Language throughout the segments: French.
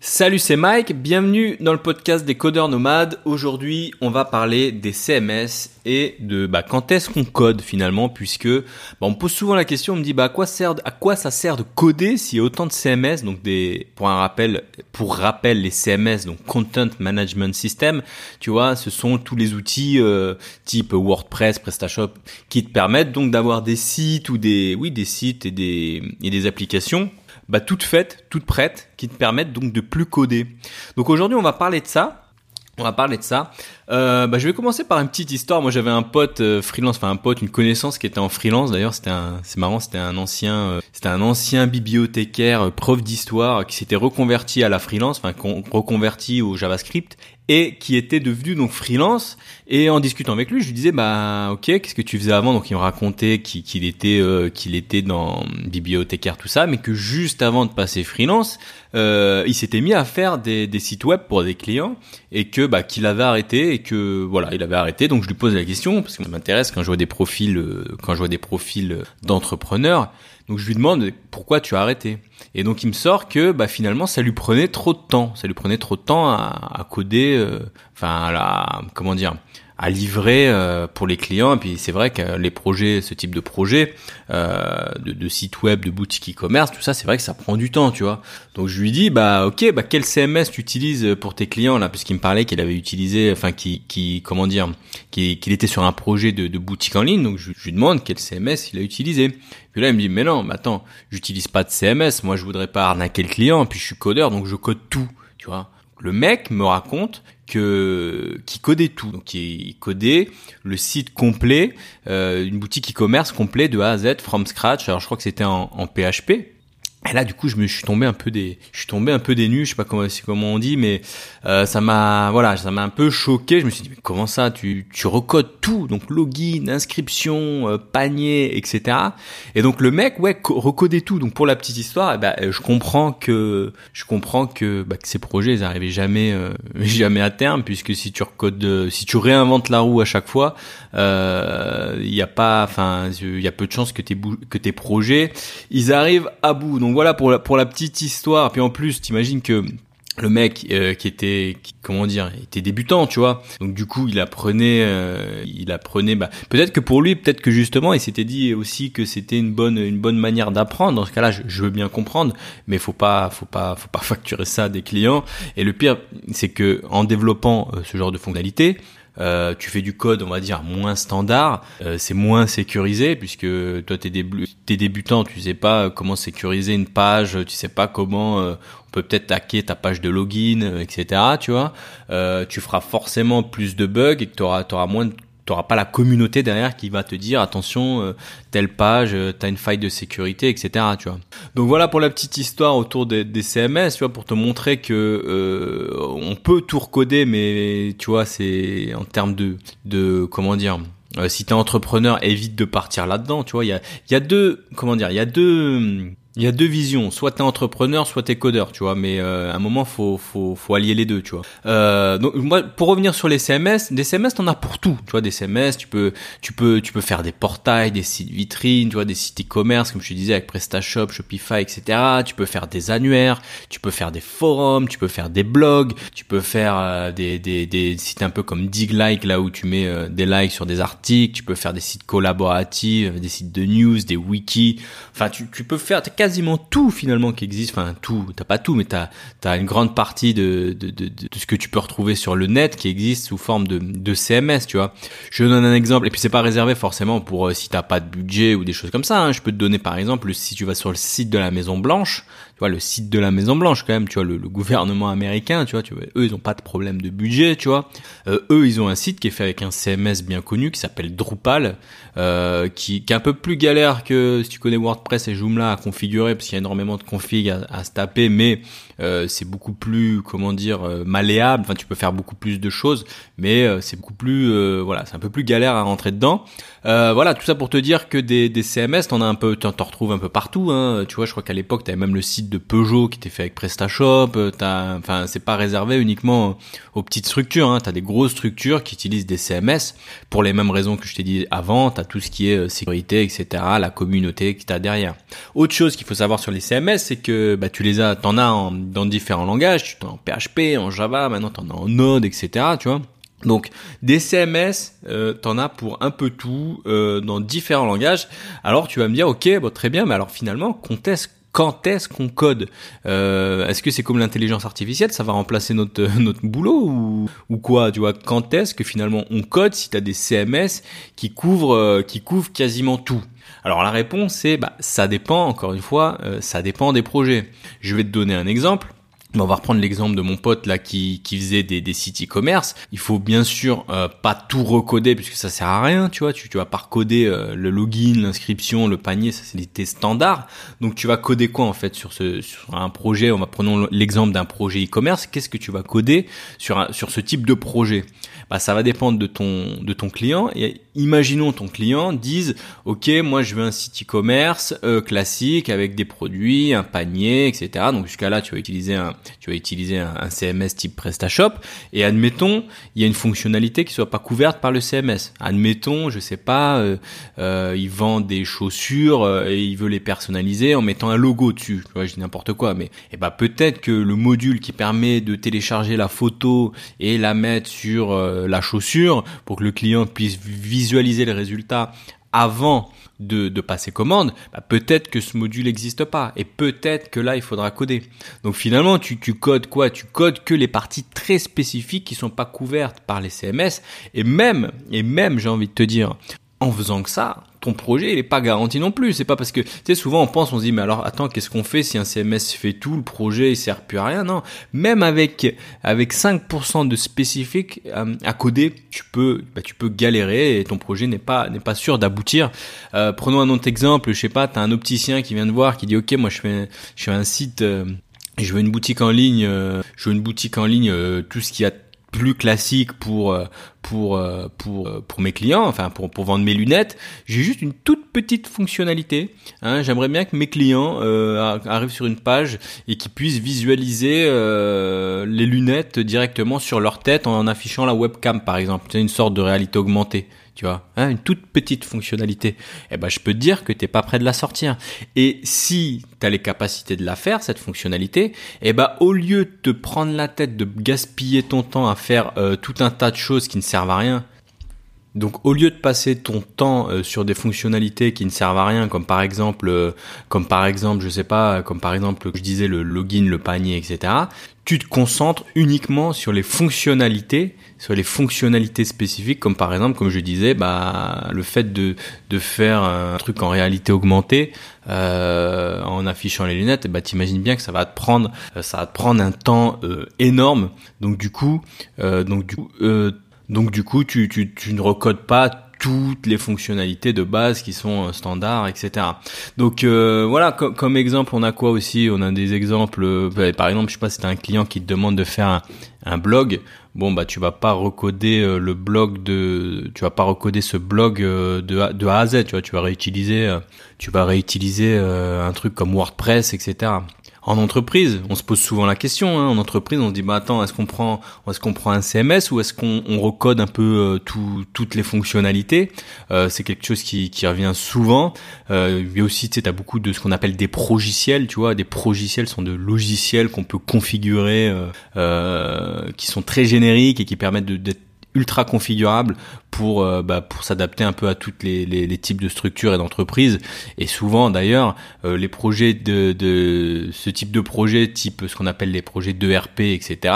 Salut, c'est Mike, bienvenue dans le podcast des codeurs nomades. Aujourd'hui, on va parler des CMS et de bah, quand est-ce qu'on code finalement, puisque bah, on me pose souvent la question, on me dit bah, à, quoi sert, à quoi ça sert de coder s'il y a autant de CMS, donc des, pour un rappel, pour rappel, les CMS, donc Content Management System, tu vois, ce sont tous les outils euh, type WordPress, PrestaShop, qui te permettent donc d'avoir des sites ou des, oui, des sites et des, et des applications bah, toutes faites, toutes prêtes, qui te permettent donc de plus coder. Donc aujourd'hui, on va parler de ça. On va parler de ça. Euh, bah, je vais commencer par une petite histoire. Moi, j'avais un pote euh, freelance, enfin un pote, une connaissance qui était en freelance. D'ailleurs, c'était un, c'est marrant, c'était un ancien, euh, c'était un ancien bibliothécaire, euh, prof d'histoire, qui s'était reconverti à la freelance, enfin reconverti au JavaScript et qui était devenu donc freelance. Et en discutant avec lui, je lui disais bah ok, qu'est-ce que tu faisais avant? Donc il me racontait qu'il était euh, qu'il était dans bibliothécaire tout ça, mais que juste avant de passer freelance, euh, il s'était mis à faire des, sites web pour des clients et que bah qu'il avait arrêté que voilà il avait arrêté. Donc je lui pose la question parce que ça m'intéresse quand je vois des profils euh, quand je vois des profils d'entrepreneurs. Donc je lui demande pourquoi tu as arrêté? Et donc il me sort que bah finalement ça lui prenait trop de temps, ça lui prenait trop de temps à, à coder, euh, enfin à la, comment dire, à livrer euh, pour les clients. Et puis c'est vrai que les projets, ce type de projet, euh, de, de site web, de boutique e-commerce, tout ça, c'est vrai que ça prend du temps, tu vois. Donc je lui dis, bah ok, bah quel CMS tu utilises pour tes clients là, puisqu'il me parlait qu'il avait utilisé, enfin qui, qui, comment dire, qu'il était sur un projet de, de, boutique en ligne. Donc je, je, lui demande quel CMS il a utilisé. Puis là il me dit, mais non, mais attends, j'utilise pas de CMS. Moi je voudrais pas arnaquer le client. Puis je suis codeur, donc je code tout, tu vois. Le mec me raconte que qui codait tout. Donc il codait le site complet, euh, une boutique e-commerce complet de A à Z from scratch. Alors je crois que c'était en, en PHP. Et là, du coup, je me suis tombé un peu des, je suis tombé un peu des nues, je sais pas comment, comment on dit, mais euh, ça m'a, voilà, ça m'a un peu choqué. Je me suis dit, mais comment ça, tu, tu recodes tout, donc login, inscription, euh, panier, etc. Et donc le mec, ouais, recodait tout. Donc pour la petite histoire, eh ben, euh, je comprends que, je comprends que, bah, que ces projets, ils arrivaient jamais, euh, jamais à terme, puisque si tu recodes, si tu réinventes la roue à chaque fois, il y a pas, enfin, il y a peu de chances que tes que tes projets, ils arrivent à bout. Voilà pour la, petite histoire. Puis en plus, t'imagines que le mec euh, qui était comment dire était débutant tu vois. Donc du coup il apprenait euh, il apprenait bah peut-être que pour lui peut-être que justement il s'était dit aussi que c'était une bonne une bonne manière d'apprendre. Dans ce cas-là je, je, veux bien comprendre mais faut pas faut pas faut pas facturer ça à des clients. Et le pire c'est que en développant euh, ce genre de fonctionnalité euh, tu fais du code, on va dire, moins standard, euh, c'est moins sécurisé puisque toi, t'es, es débutant, tu sais pas comment sécuriser une page, tu sais pas comment euh, on peut peut-être hacker ta page de login, etc. Tu vois, tu feras forcément plus de bugs et que tu auras moins de t'auras pas la communauté derrière qui va te dire attention euh, telle page euh, t'as une faille de sécurité etc tu vois. Donc voilà pour la petite histoire autour des, CMS tu vois pour te montrer que euh, on peut tout recoder mais tu vois c'est en termes de de comment dire si t'es entrepreneur évite de partir là-dedans tu vois. Il y a il y a deux comment dire il y a deux il y a deux visions, soit t'es entrepreneur, soit t'es codeur, tu vois. Mais euh, à un moment, faut faut faut allier les deux, tu vois. Euh, donc moi, pour revenir sur les CMS, des CMS, t'en as pour tout, tu vois. Des CMS, tu peux tu peux tu peux faire des portails, des sites vitrines, tu vois, des sites e-commerce, comme je te disais avec PrestaShop, Shopify, etc. Tu peux faire des annuaires, tu peux faire des forums, tu peux faire des blogs, tu peux faire euh, des, des des sites un peu comme DigLike là où tu mets des likes sur des articles. Tu peux faire des sites collaboratifs, des sites de news, des wikis. Enfin, tu tu peux faire quasiment tout finalement qui existe. Enfin tout, t'as pas tout, mais t'as as une grande partie de, de, de, ce que tu peux retrouver sur le net qui existe sous forme de, de CMS, tu vois. Je donne un exemple, et puis c'est pas réservé forcément pour euh, si t'as pas de budget ou des choses comme ça. Hein. Je peux te donner par exemple, si tu vas sur le site de la Maison Blanche, tu vois le site de la Maison Blanche quand même, tu vois le, le gouvernement américain, tu vois, tu vois, eux ils ont pas de problème de budget, tu vois. Euh, eux ils ont un site qui est fait avec un CMS bien connu qui s'appelle Drupal, euh, qui, qui est un peu plus galère que si tu connais WordPress et Joomla à configurer parce qu'il y a énormément de config à, se taper, mais c'est beaucoup plus comment dire euh, malléable. Enfin, tu peux faire beaucoup plus de choses, mais euh, c'est beaucoup plus euh, voilà, c'est un peu plus galère à rentrer dedans. voilà, tout ça pour te dire que des, des CMS, t'en as un peu, t'en retrouves un peu partout. Hein. Tu vois, je crois qu'à l'époque, t'avais même le site de Peugeot qui était fait avec PrestaShop. T'as, enfin, c'est pas réservé uniquement aux petites structures. Hein. T'as des grosses structures qui utilisent des CMS pour les mêmes raisons que je t'ai dit avant. T'as tout ce qui est sécurité, etc. La communauté que t'as derrière. Autre chose qu'il faut savoir sur les CMS, c'est que bah, tu les as, t'en as en dans différents langages. Tu en PHP, en Java, maintenant t'en as en Node, etc. Tu vois. Donc des CMS, euh, t'en as pour un peu tout euh, dans différents langages. Alors tu vas me dire, ok, bon, très bien, mais alors finalement, quand est-ce quand est-ce qu'on code? Euh, Est-ce que c'est comme l'intelligence artificielle, ça va remplacer notre notre boulot ou, ou quoi Tu vois, quand est-ce que finalement on code si tu as des CMS qui couvrent euh, qui couvrent quasiment tout? Alors la réponse c'est bah ça dépend encore une fois, euh, ça dépend des projets. Je vais te donner un exemple on va reprendre l'exemple de mon pote là qui, qui faisait des, des sites e-commerce. Il faut bien sûr euh, pas tout recoder puisque ça sert à rien, tu vois. Tu, tu vas pas recoder euh, le login, l'inscription, le panier, ça c'est des standards. Donc tu vas coder quoi en fait sur ce sur un projet? On va prenons l'exemple d'un projet e-commerce. Qu'est-ce que tu vas coder sur un, sur ce type de projet? Bah, ça va dépendre de ton de ton client. Et imaginons ton client dise, ok, moi je veux un site e-commerce euh, classique avec des produits, un panier, etc. Donc jusqu'à là, tu vas utiliser un tu vas utiliser un, CMS type PrestaShop. Et admettons, il y a une fonctionnalité qui soit pas couverte par le CMS. Admettons, je sais pas, euh, euh, il vend des chaussures euh, et il veut les personnaliser en mettant un logo dessus. Je dis n'importe quoi, mais eh ben peut-être que le module qui permet de télécharger la photo et la mettre sur la chaussure pour que le client puisse visualiser les résultats avant de, passer commande, bah peut-être que ce module n'existe pas et peut-être que là il faudra coder. Donc finalement tu, tu codes quoi? Tu codes que les parties très spécifiques qui sont pas couvertes par les CMS et même et même j'ai envie de te dire en faisant que ça, projet il est pas garanti non plus. C'est pas parce que tu sais souvent on pense on se dit mais alors attends qu'est-ce qu'on fait si un CMS fait tout le projet il sert plus à rien? Non. Même avec avec 5% de spécifique euh, à coder tu peux bah, tu peux galérer et ton projet n'est pas n'est pas sûr d'aboutir. Euh, prenons un autre exemple je sais pas t'as un opticien qui vient de voir qui dit ok moi je fais je fais un site euh, je veux une boutique en ligne je veux une boutique en ligne tout ce qui a plus classique pour euh, pour euh, pour euh, pour mes clients, enfin pour pour vendre mes lunettes. J'ai juste une toute petite fonctionnalité. Hein. J'aimerais bien que mes clients arrivent sur une page et qu'ils puissent visualiser les lunettes directement sur leur tête en affichant la webcam, par exemple. C'est une sorte de réalité augmentée tu vois, hein, une toute petite fonctionnalité, eh ben je peux te dire que t'es pas prêt de la sortir. Et si tu as les capacités de la faire cette fonctionnalité, eh ben au lieu de te prendre la tête de gaspiller ton temps à faire euh, tout un tas de choses qui ne servent à rien, donc au lieu de passer ton temps euh, sur des fonctionnalités qui ne servent à rien, comme par exemple, euh, comme par exemple, je sais pas, comme par exemple, je disais le login, le panier, etc. Tu te concentres uniquement sur les fonctionnalités, sur les fonctionnalités spécifiques, comme par exemple, comme je disais, bah le fait de de faire un truc en réalité augmentée euh, en affichant les lunettes, bah t'imagines bien que ça va te prendre, ça va te prendre un temps énorme. Donc du coup, donc du coup donc du coup, tu, tu, tu ne recodes pas toutes les fonctionnalités de base qui sont euh, standards, etc. Donc euh, voilà, comme exemple, on a quoi aussi? On a des exemples. Euh, bah, par exemple, je sais pas, si t'as un client qui te demande de faire un, blog. Bon bah tu vas pas recoder le blog de, tu vas pas recoder ce blog de, de A à Z. Tu vois, tu vas réutiliser, tu vas réutiliser un truc comme WordPress, etc en entreprise, on se pose souvent la question. Hein, en entreprise, on se dit bah attends, est-ce qu'on prend, est-ce qu'on prend un CMS ou est-ce qu'on on recode un peu euh, toutes les fonctionnalités? Euh, C'est quelque chose qui, revient souvent. Euh, a aussi, tu sais, beaucoup de ce qu'on appelle des progiciels. Tu vois, des progiciels sont de logiciels qu'on peut configurer, euh, qui sont très génériques et qui permettent d'être ultra configurable pour euh, bah, pour s'adapter un peu à toutes les, types de structures et d'entreprises. Et souvent d'ailleurs euh, les projets de, de ce type de projet type ce qu'on appelle les projets d'ERP etc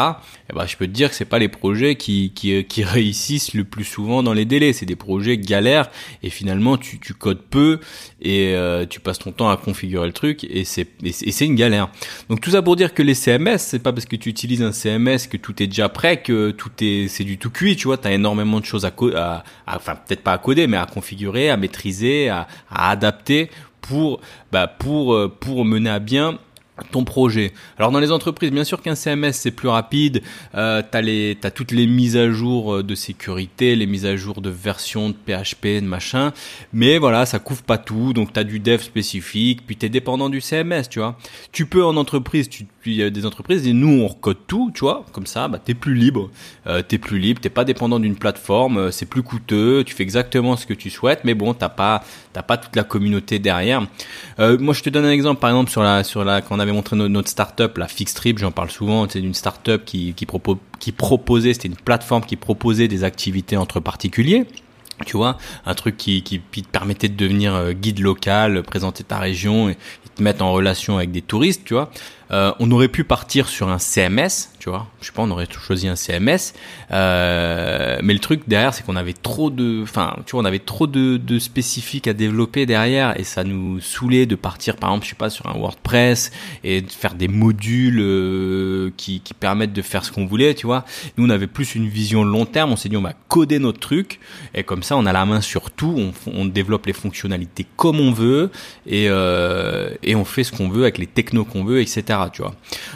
eh ben, je peux te dire que c'est pas les projets qui, qui, qui réussissent le plus souvent dans les délais. C'est des projets galères et finalement tu, codes peu et euh, tu passes ton temps à configurer le truc et c'est et c'est une galère. Donc tout ça pour dire que les CMS c'est pas parce que tu utilises un CMS que tout est déjà prêt que tout est c'est du tout cuit tu vois tu as énormément de choses à, enfin peut-être pas à coder, mais à configurer, à maîtriser, à, adapter pour, bah, pour, euh, pour mener à bien ton projet. Alors dans les entreprises, bien sûr qu'un CMS c'est plus rapide, euh, t'as les t'as toutes les mises à jour euh, de sécurité, les mises à jour de version de PHP, de machin, mais voilà, ça couvre pas tout, donc t'as du dev spécifique, puis t'es dépendant du CMS, tu vois. Tu peux en entreprise, tu il y a des entreprises et nous on recode tout, tu vois, comme ça, bah t'es plus libre, euh, t'es plus libre, t'es pas dépendant d'une plateforme, euh, c'est plus coûteux, tu fais exactement ce que tu souhaites, mais bon, t'as pas, t'as pas toute la communauté derrière. Euh, moi, je te donne un exemple, par exemple sur la, sur la, quand on avait montré notre, startup, la Fixtrip, j'en parle souvent, c'est une startup qui, qui propose, qui proposait, c'était une plateforme qui proposait des activités entre particuliers tu vois, un truc qui, qui, te permettait de devenir euh, guide local, présenter ta région et, te mettre en relation avec des touristes, tu vois. Euh, on aurait pu partir sur un CMS, tu vois. Je sais pas, on aurait choisi un CMS. Euh, mais le truc derrière, c'est qu'on avait trop de, enfin, tu vois, on avait trop de, spécifiques à développer derrière et ça nous saoulait de partir, par exemple, je sais pas, sur un WordPress et de faire des modules euh, qui, permettent de faire ce qu'on voulait, tu vois. Nous, on avait plus une vision long terme. On s'est dit, on va coder notre truc et comme ça, on a la main sur tout. On, développe les fonctionnalités comme on veut et, et on fait ce qu'on veut avec les technos qu'on veut, etc.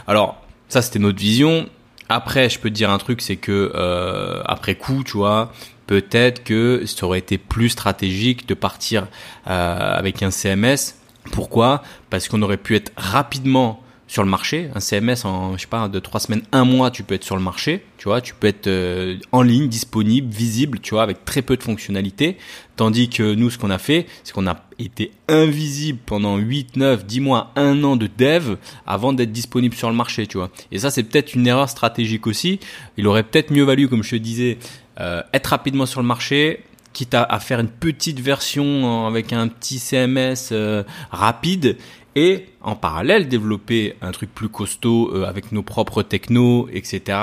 Alors, ça, c'était notre vision. Après, je peux te dire un truc, c'est que euh, après coup, tu vois, peut-être que ça aurait été plus stratégique de partir euh, avec un CMS. Pourquoi? Parce qu'on aurait pu être rapidement sur le marché. Un CMS en, je sais pas, de trois semaines, un mois, tu peux être sur le marché. Tu vois, tu peux être euh, en ligne, disponible, visible, tu vois, avec très peu de fonctionnalités. Tandis que nous, ce qu'on a fait, c'est qu'on a été invisible pendant 8, 9, 10 mois, un an de dev avant d'être disponible sur le marché, tu vois. Et ça, c'est peut-être une erreur stratégique aussi. Il aurait peut-être mieux valu, comme je te disais, euh, être rapidement sur le marché, quitte à, faire une petite version avec un petit CMS euh, rapide et en parallèle développer un truc plus costaud euh, avec nos propres technos, etc.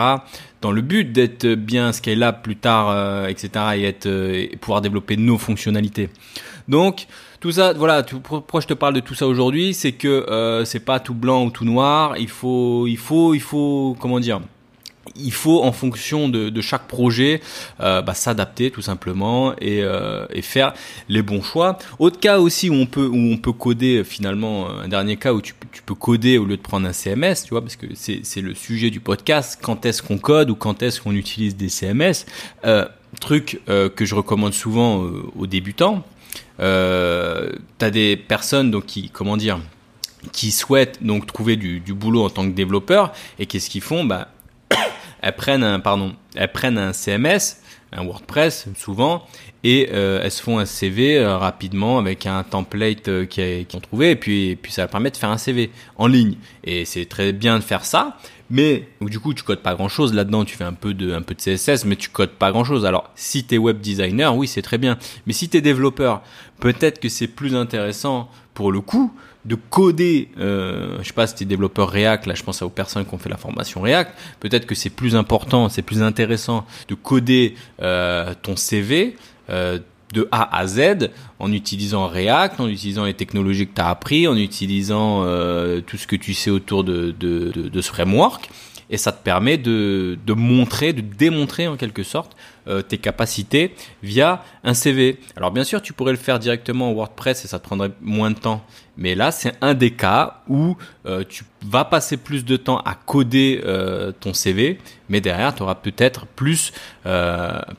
Dans le but d'être bien scalable plus tard, euh, etc. et être euh, pouvoir développer nos fonctionnalités. Donc tout ça, voilà. pourquoi je te parle de tout ça aujourd'hui, c'est que c'est pas tout blanc ou tout noir. Il faut, il faut, il faut, comment dire il faut en fonction de, chaque projet euh, bah, s'adapter tout simplement et, euh, et, faire les bons choix. Autre cas aussi où on peut où on peut coder finalement un dernier cas où tu, peux coder au lieu de prendre un CMS, tu vois, parce que c'est le sujet du podcast. Quand est-ce qu'on code ou quand est-ce qu'on utilise des CMS euh, Truc que je recommande souvent aux débutants. Euh, T'as des personnes donc qui comment dire qui souhaitent donc trouver du, du boulot en tant que développeur et qu'est-ce qu'ils font? Bah elles prennent un, pardon, elles prennent un CMS, un WordPress souvent, et euh, elles se font un CV euh, rapidement avec un template euh, qu'ils ont trouvé, et puis, et puis ça permet de faire un CV en ligne. Et c'est très bien de faire ça, mais du coup tu codes pas grand chose là-dedans, tu fais un peu de un peu de CSS, mais tu codes pas grand chose. Alors si tu es web designer, oui c'est très bien, mais si tu es développeur, peut-être que c'est plus intéressant pour le coup de coder, euh, je sais pas si tu es développeur React, là je pense aux personnes qui ont fait la formation React, peut-être que c'est plus important, c'est plus intéressant de coder euh, ton CV euh, de A à Z en utilisant React, en utilisant les technologies que tu as appris, en utilisant euh, tout ce que tu sais autour de, de, de, de ce framework et ça te permet de, de montrer, de démontrer en quelque sorte euh, tes capacités via un CV. Alors bien sûr, tu pourrais le faire directement en WordPress et ça te prendrait moins de temps. Mais là, c'est un des cas où euh, tu vas passer plus de temps à coder euh, ton CV, mais derrière, tu auras peut-être plus,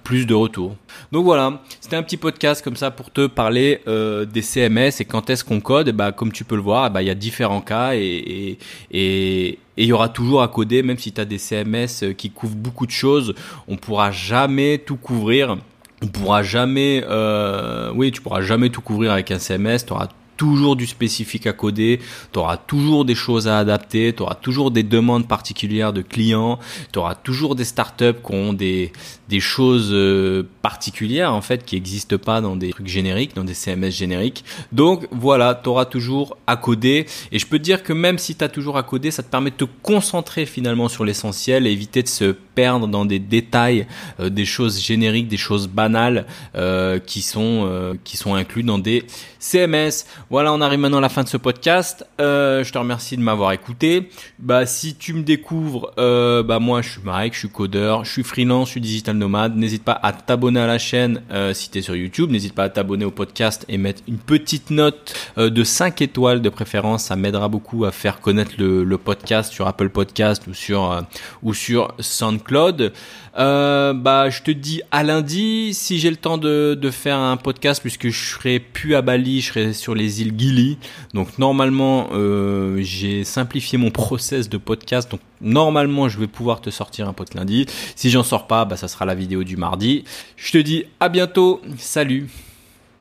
plus de retours. Donc voilà, c'était un petit podcast comme ça pour te parler des CMS et quand est-ce qu'on code. bah, comme tu peux le voir, bah, il y a différents cas et, et, et il y aura toujours à coder, même si tu as des CMS euh, qui couvrent beaucoup de choses, on pourra jamais tout couvrir. On pourra jamais, euh, oui, tu pourras jamais tout couvrir avec un CMS. Tu auras toujours du spécifique à coder, tu auras toujours des choses à adapter, tu auras toujours des demandes particulières de clients, tu auras toujours des startups qui ont des, des choses euh, particulières en fait qui n'existent pas dans des trucs génériques, dans des CMS génériques. Donc voilà, tu auras toujours à coder et je peux te dire que même si tu as toujours à coder, ça te permet de te concentrer finalement sur l'essentiel et éviter de se perdre dans des détails, euh, des choses génériques, des choses banales euh, qui sont euh, qui sont inclus dans des CMS. Voilà, on arrive maintenant à la fin de ce podcast. je te remercie de m'avoir écouté. Bah si tu me découvres, bah moi je suis Mike, je suis codeur, je suis freelance, je suis digital nomade. N'hésite pas à t'abonner à la chaîne si tu es sur YouTube. N'hésite pas à t'abonner au podcast et mettre une petite note de 5 étoiles de préférence. Ça m'aidera beaucoup à faire connaître le, le podcast sur Apple Podcast ou sur ou sur SoundCloud SoundCloud. Euh, bah, je te dis à lundi si j'ai le temps de, de faire un podcast puisque je serai plus à Bali, je serai sur les îles Gili. Donc normalement, euh, j'ai simplifié mon process de podcast. Donc normalement, je vais pouvoir te sortir un podcast lundi. Si j'en sors pas, bah, ça sera la vidéo du mardi. Je te dis à bientôt. Salut.